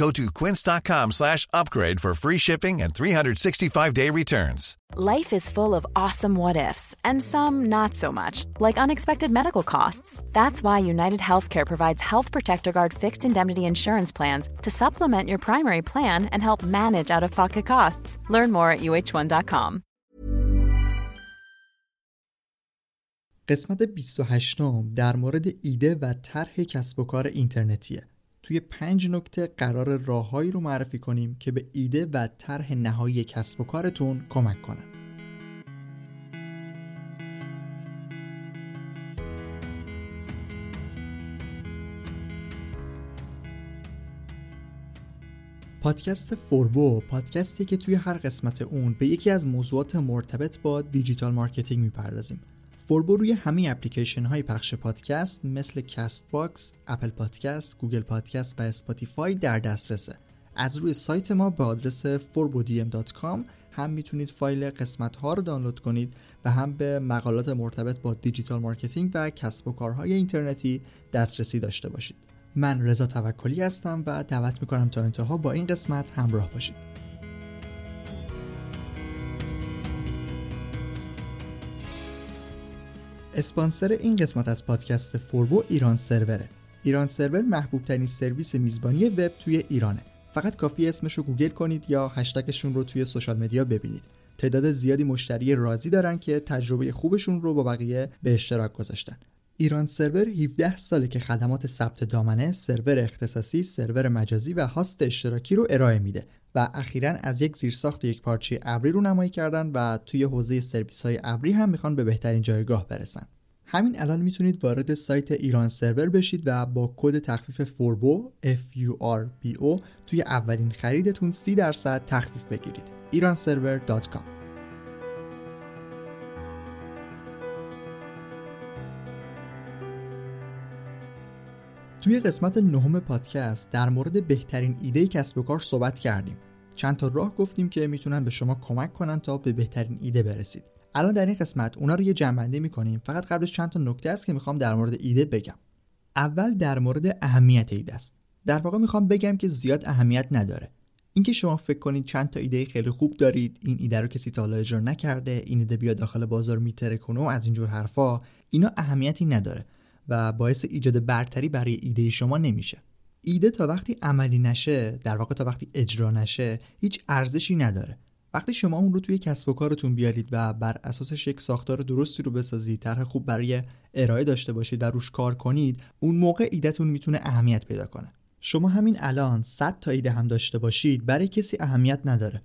Go to quince.com slash upgrade for free shipping and 365-day returns. Life is full of awesome what ifs, and some not so much, like unexpected medical costs. That's why United Healthcare provides Health Protector Guard fixed indemnity insurance plans to supplement your primary plan and help manage out of pocket costs. Learn more at uh1.com. قسمت 28 در مورد ایده و طرح کسب و کار اینترنتیه. توی پنج نکته قرار راههایی رو معرفی کنیم که به ایده و طرح نهایی کسب و کارتون کمک کنن. پادکست فوربو پادکستی که توی هر قسمت اون به یکی از موضوعات مرتبط با digital marketing می‌پردازیم فوربو روی همه اپلیکیشن های پخش پادکست مثل Castbox، Apple Podcast، Google Podcast و Spotify در دسترسه. از روی سایت ما به آدرس forbodm.com هم می‌تونید فایل قسمت ها رو دانلود کنید و هم به مقالات مرتبط با digital marketing و کسب و کارهای اینترنتی دسترسی داشته باشید. من رضا توکلی هستم و دعوت می‌کنم تا انتها با این قسمت همراه باشید. اسپانسر این قسمت از پادکست فوربو ایران سروره ایران سرور محبوب ترین سرویس میزبانی وب توی ایرانه. فقط کافیه اسمش رو گوگل کنید یا هشتگشون رو توی social media ببینید. تعداد زیادی مشتری راضی دارن که تجربه خوبشون رو با بقیه به اشتراک گذاشتن. ایران سرور 17 ساله که خدمات ثبت دامنه، سرور اختصاصی، سرور مجازی و هاست اشتراکی رو ارائه میده. و اخیرا از یک زیرساخت یک پارچه ابری رو نمایی کردن و توی حوزه سرویس های ابری هم می‌خوان به بهترین جایگاه برسن. همین الان می‌تونید وارد سایت ایران سرور بشید و با کد تخفیف فوربو F U R B O توی اولین خریدتون 30 درصد تخفیف بگیرید. iranserver.com توی قسمت نهم پادکست در مورد بهترین ایده کسب و کار صحبت کردیم. چند تا راه گفتیم که می‌تونن به شما کمک کنن تا به بهترین ایده برسید. الان در این قسمت اونا رو یه جنبندی می‌کنیم فقط قبلش چند تا نکته است که می‌خوام در مورد ایده بگم. اول در مورد اهمیت ایده است. در واقع می‌خوام بگم که زیاد اهمیت نداره. اینکه شما فکر کنید چند تا ایده خیلی خوب دارید این ایده رو کسی تا حالا اجرا نکرده این ایده بیاد داخل بازار میتره کنه و از اینجور حرفا اینا اهمیتی نداره و باعث ایجاد برتری برای ایده شما نمیشه. ایده تا وقتی عملی نشه در واقع تا وقتی اجرا نشه هیچ ارزشی نداره. وقتی شما اون رو توی کسب و کارتون بیارید و بر اساسش یک ساختار درستی رو بسازید طرح خوب برای ارائه داشته باشید و روش کار کنید اون موقع ایدهتون می‌تونه اهمیت پیدا کنه. شما همین الان 100 تا ایده هم داشته باشید برای کسی اهمیت نداره.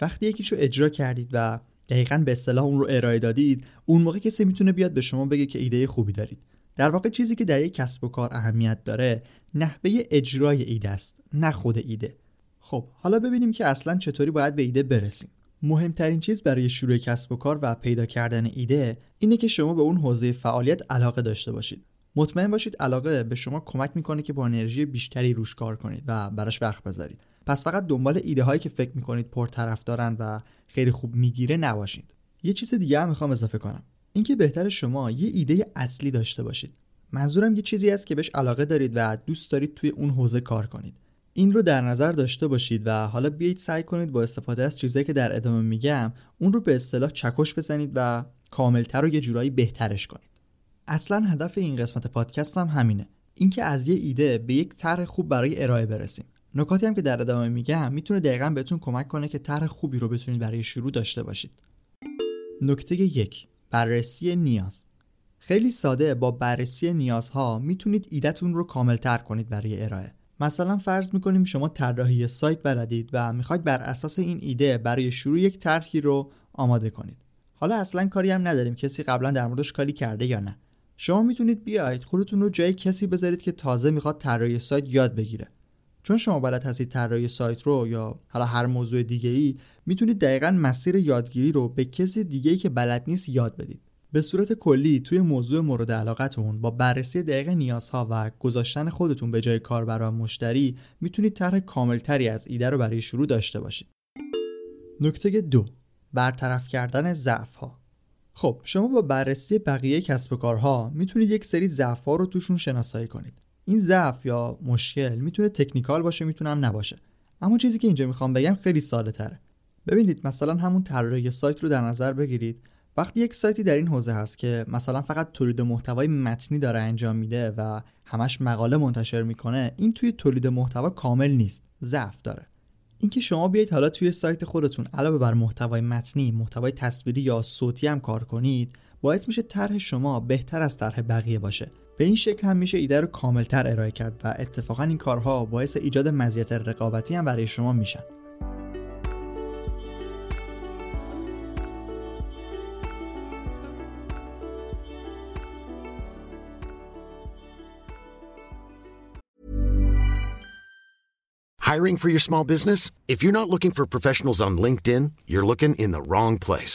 وقتی یکیشو اجرا کردید و دقیقا به اصطلاح اون رو ارائه دادید اون موقع کسی می‌تونه بیاد به شما بگه که ایده خوبی دارید. در واقع چیزی که در یک کسب و کار اهمیت داره نحوه اجرای ایده است نه خود ایده. خب حالا ببینیم که اصلا چطوری باید به ایده برسیم. مهمترین چیز برای شروع کسب و کار و پیدا کردن ایده اینه که شما به اون حوزه فعالیت علاقه داشته باشید. مطمئن باشید علاقه به شما کمک می‌کنه که با انرژی بیشتری روش کار کنید و براش وقت بذارید. پس فقط دنبال ایده هایی که فکر می‌کنید پرطرف دارن و خیلی خوب می‌گیره نباشید. یه چیز دیگه هم می‌خوام اضافه کنم. اینکه بهتر شما یه ایده اصلی داشته باشید. منظورم یه چیزی است که بهش علاقه دارید و دوست دارید توی اون حوزه کار کنید. این رو در نظر داشته باشید و حالا بیایید سعی کنید با استفاده از چیزایی که در ادامه میگم اون رو به اصطلاح چکش بزنید و کاملتر و یه جورایی بهترش کنید. اصلا هدف این قسمت پادکست هم همینه. اینکه از یه ایده به یک طرح خوب برای ارائه برسیم. نکاتی هم که در ادامه میگم می‌تونه دقیقا بهتون کمک کنه که طرح خوبی رو بتونید برای شروع داشته باشید. نکته یک. بررسی نیاز. خیلی ساده با بررسی نیازها می‌تونید ایدهتون رو کاملتر کنید برای ارائه. مثلا فرض می‌کنیم شما طراحی سایت بلدید و می‌خواید بر اساس این ایده برای شروع یک طرحی رو آماده کنید. حالا اصلا کاری هم نداریم کسی قبلا در موردش کاری کرده یا نه. شما می‌تونید بیاید خودتون رو جای کسی بذارید که تازه می‌خواد طراحی سایت یاد بگیره. چون شما بلد هستید طراحی سایت رو یا حالا هر موضوع دیگه ای می‌تونید دقیقا مسیر یادگیری رو به کسی دیگه ای که بلد نیست یاد بدید به صورت کلی توی موضوع مورد علاقتون با بررسی دقیق نیازها و گذاشتن خودتون به جای کاربر و مشتری می‌تونید طرح کاملتری از ایده رو برای شروع داشته باشید. نکته دو برطرف کردن ضعف ها خب شما با بررسی بقیه کسب و کارها می‌تونید یک سری ضعف رو توشون شناسایی کنید. این ضعف یا مشکل می‌تونه تکنیکال باشه می‌تونه هم نباشه. اما چیزی که اینجا می‌خوام بگم خیلی ساده تره. ببینید مثلا همون طراحی سایت رو در نظر بگیرید وقتی یک سایتی در این حوزه هست که مثلا فقط تولید محتوای متنی داره انجام میده و همش مقاله منتشر می‌کنه این توی تولید محتوا کامل نیست ضعف داره اینکه شما بیایید حالا توی سایت خودتون علاوه بر محتوای متنی محتوای تصویری یا صوتی هم کار کنید باعث میشه طرح شما بهتر از طرح بقیه باشه به این شکل هم میشه ایده رو کاملتر ارائه کرد و اتفاقا این کارها باعث ایجاد مزیت رقابتی هم برای شما میشن Hiring for your small business? If you're not looking for professionals on LinkedIn, you're looking in the wrong place.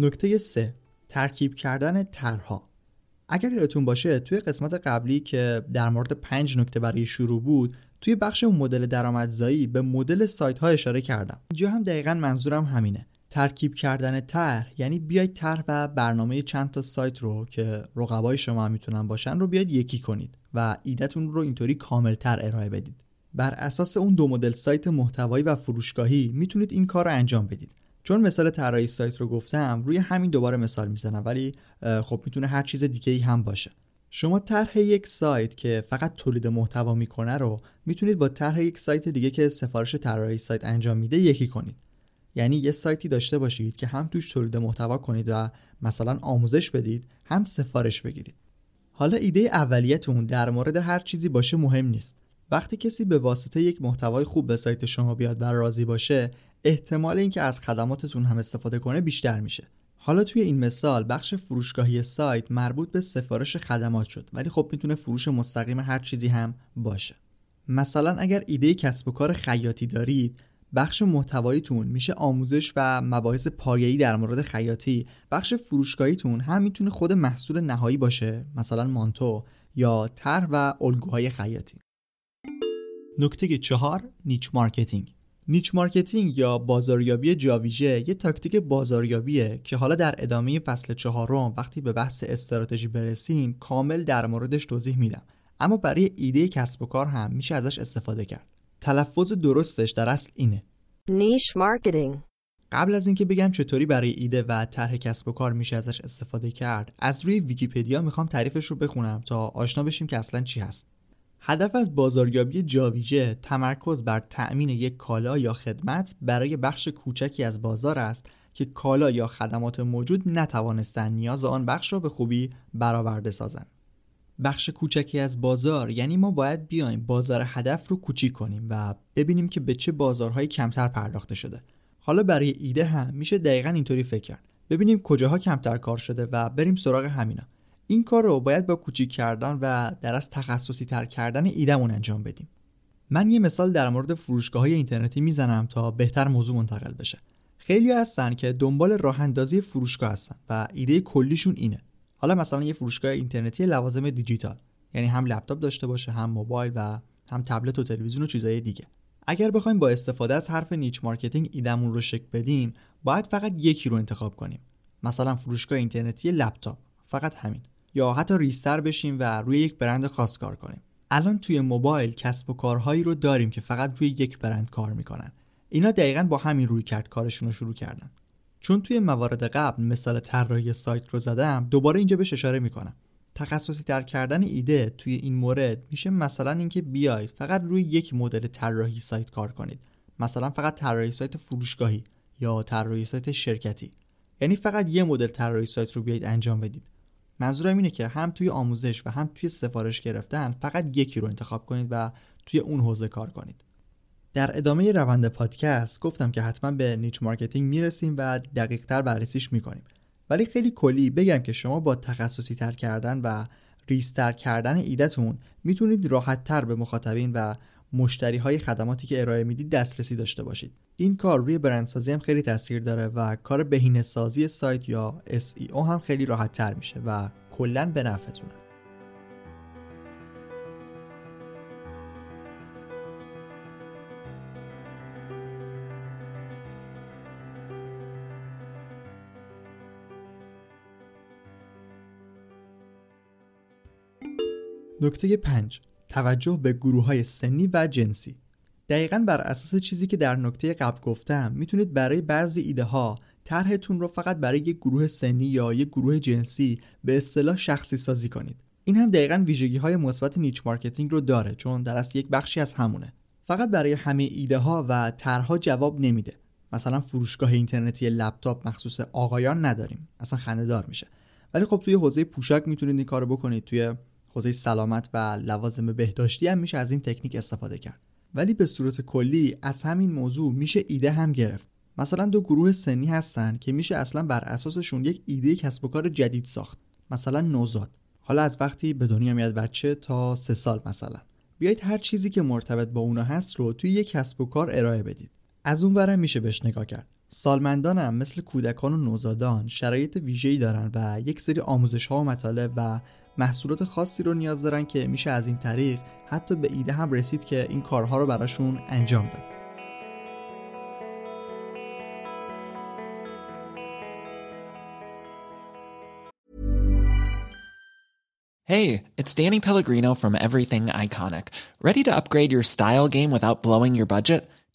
نکته 3 ترکیب کردن طرحها. اگر یادتون باشه توی قسمت قبلی که در مورد پنج نکته برای شروع بود توی بخش مدل درآمدزایی به مدل سایت ها اشاره کردم. اینجا هم دقیقا منظورم همینه. ترکیب کردن طرح یعنی بیاید طرح و برنامه چند تا سایت رو که رقبای شما هم می‌تونن باشن رو بیاید یکی کنید و ایدهتون رو اینطوری کاملتر ارائه بدید. بر اساس اون دو مدل سایت محتوایی و فروشگاهی می‌تونید این کار رو انجام بدید. چون مثال طراحی سایت رو گفتم روی همین دوباره مثال می‌زنم ولی خب می‌تونه هر چیز دیگه ای هم باشه. شما طرح یک سایت که فقط تولید محتوا می‌کنه رو می‌تونید با طرح یک سایت دیگه که سفارش طراحی سایت انجام میده یکی کنید. یعنی یه سایتی داشته باشید که هم توش تولید محتوا کنید و مثلا آموزش بدید هم سفارش بگیرید. حالا ایده اولیتون در مورد هر چیزی باشه مهم نیست. وقتی کسی به واسطه یک محتوای خوب به سایت شما بیاد و راضی باشه احتمال اینکه از خدماتتون هم استفاده کنه بیشتر میشه. حالا توی این مثال بخش فروشگاهی سایت مربوط به سفارش خدمات شد ولی خب می‌تونه فروش مستقیم هر چیزی هم باشه. مثلا اگر ایده کسب و کار خیاطی دارید بخش محتواییتون میشه آموزش و مباحث پایه‌ای در مورد خیاطی. بخش فروشگاهیتون هم می‌تونه خود محصول نهایی باشه مثلا مانتو یا طرح و الگوهای خیاطی. نکته چهار niche marketing. niche marketing یا بازاریابی جاویژه یه تاکتیک بازاریابیه که حالا در ادامه فصل چهارم وقتی به بحث استراتژی برسیم کامل در موردش توضیح میدم. اما برای ایده کسب و کار هم میشه ازش استفاده کرد. تلفظ درستش در اصل اینه. niche marketing قبل از اینکه بگم چطوری برای ایده و طرح کسب و کار میشه ازش استفاده کرد از روی ویکیپدیا می‌خوام تعریفش رو بخونم تا آشنا بشیم که اصلا چی هست. هدف از بازاریابی جاویژه تمرکز بر تأمین یک کالا یا خدمت برای بخش کوچکی از بازار است که کالا یا خدمات موجود نتوانستند نیاز آن بخش را به خوبی برآورده سازند. بخش کوچکی از بازار یعنی ما باید بیایم بازار هدف رو کوچیک کنیم و ببینیم که به چه بازارهایی کمتر پرداخته شده. حالا برای ایده هم میشه دقیقا اینطوری فکر کرد. ببینیم کجاها کمتر کار شده و بریم سراغ همینا این کار رو باید با کوچیک کردن و در اصل تخصصی تر کردن ایدمون انجام بدیم. من یه مثال در مورد فروشگاه های اینترنتی می‌زنم تا بهتر موضوع منتقل بشه. خیلی هستن که دنبال راه اندازی فروشگاه هستن و ایده کلیشون اینه. حالا مثلا یه فروشگاه اینترنتی لوازم دیجیتال یعنی هم لپتاپ داشته باشه هم موبایل و هم تبلت و تلویزیون و چیزهای دیگه. اگر بخوایم با استفاده از حرف niche marketing ایدمون رو شکل بدیم باید فقط یکی رو انتخاب کنیم. مثلا فروشگاه اینترنتی لپتاپ فقط همین. یا حتی ریستر بشیم و روی یک برند خاص کار کنیم. الان توی موبایل کسب و کارهایی رو داریم که فقط روی یک برند کار می‌کنن. اینا دقیقا با همین روی کرد کارشون رو شروع کردن. چون توی موارد قبل مثال طراحی سایت رو زدم دوباره اینجا بهش اشاره می‌کنم. تخصصی تر کردن ایده توی این مورد میشه مثلا اینکه بیاید فقط روی یک مدل طراحی سایت کار کنید. مثلا فقط طراحی سایت فروشگاهی یا طراحی سایت شرکتی. یعنی فقط یه مدل طراحی سایت رو بیاید انجام بدید. منظورم اینه که هم توی آموزش و هم توی سفارش گرفتن فقط یکی رو انتخاب کنید و توی اون حوزه کار کنید. در ادامه روند پادکست گفتم که حتما به niche marketing می‌رسیم و دقیق تر بررسیش می‌کنیم. ولی خیلی کلی بگم که شما با تخصصی تر کردن و ریزتر کردن ایدهتون می‌تونید راحت تر به مخاطبین و مشتری های خدماتی که ارائه می‌دید دسترسی داشته باشید. این کار روی برندسازی هم خیلی تاثیر داره و کار بهینه سازی سایت یا SEO هم خیلی راحت تر میشه و کلا به نفعتونه. نکته 5 توجه به گروه های سنی و جنسی. دقیقا بر اساس چیزی که در نکته قبل گفتم می‌تونید برای بعضی ایده ها طرحتون رو فقط برای یک گروه سنی یا یک گروه جنسی به اصطلاح شخصی سازی کنید. این هم دقیقا ویژگی های مثبت niche marketing رو داره چون در اصل یک بخشی از همونه. فقط برای همه ایده ها و طرحها جواب نمیده. مثلا فروشگاه اینترنتی لپتاپ مخصوص آقایان نداریم. اصلا خندهدار میشه. ولی خب توی حوزه پوشاک می‌تونید این کارو بکنید توی حوزه سلامت و لوازم بهداشتی هم میشه از این تکنیک استفاده کرد. ولی به صورت کلی از همین موضوع میشه ایده هم گرفت. مثلا دو گروه سنی هستن که میشه اصلا بر اساسشون یک ایده کسب و کار جدید ساخت. مثلا نوزاد. حالا از وقتی به دنیا میاد بچه تا سه سال مثلا. بیایید هر چیزی که مرتبط با اونا هست رو توی یک کسب و کار ارائه بدید. از اون ورم میشه بهش نگاه کرد. سالمندان هم مثل کودکان و نوزادان شرایط ویژه‌ای دارن و یک سری آموزش ها و مطالب و محصولات خاصی رو نیاز دارن که میشه از این طریق حتی به ایده هم رسید که این کارها رو براشون انجام داد Hey, it's Danny Pellegrino from Everything Iconic. Ready to upgrade your style game without blowing your budget?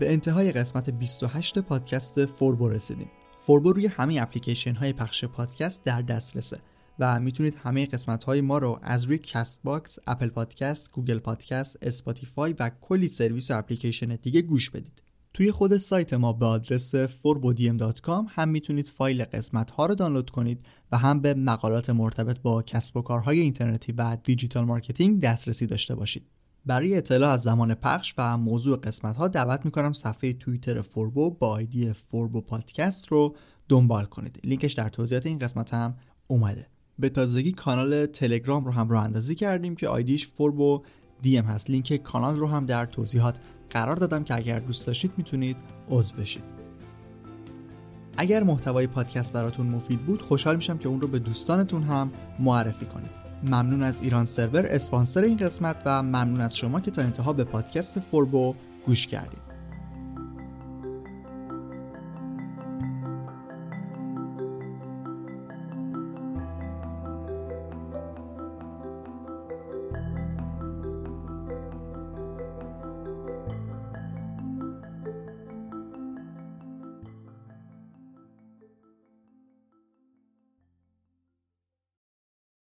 به انتهای قسمت 28 پادکست فوربو رسیدیم فوربو روی همه اپلیکیشن های پخش پادکست در دسترسه و می‌تونید همه قسمت های ما رو از روی Castbox، Apple Podcast، Google Podcast، Spotify و کلی سرویس و اپلیکیشن دیگه گوش بدید. توی خود سایت ما به آدرس forbodiem.com هم می‌تونید فایل قسمت ها رو دانلود کنید و هم به مقالات مرتبط با کسب و کارهای اینترنتی و digital marketing دسترسی داشته باشید. برای اطلاع از زمان پخش و موضوع قسمت ها دعوت می‌کنم صفحه توییتر فوربو با آیدی فوربو پادکست رو دنبال کنید. لینکش در توضیحات این قسمت هم اومده. به تازگی کانال تلگرام رو هم راه اندازی کردیم که آیدیش فوربو دی ام هست. لینک کانال رو هم در توضیحات قرار دادم که اگر دوست داشتید می‌تونید عضو بشید. اگر محتوای پادکست براتون مفید بود خوشحال میشم که اون رو به دوستانتون هم معرفی کنید. ممنون از ایران سرور اسپانسر این قسمت و ممنون از شما که تا انتها به پادکست فوربو گوش کردید.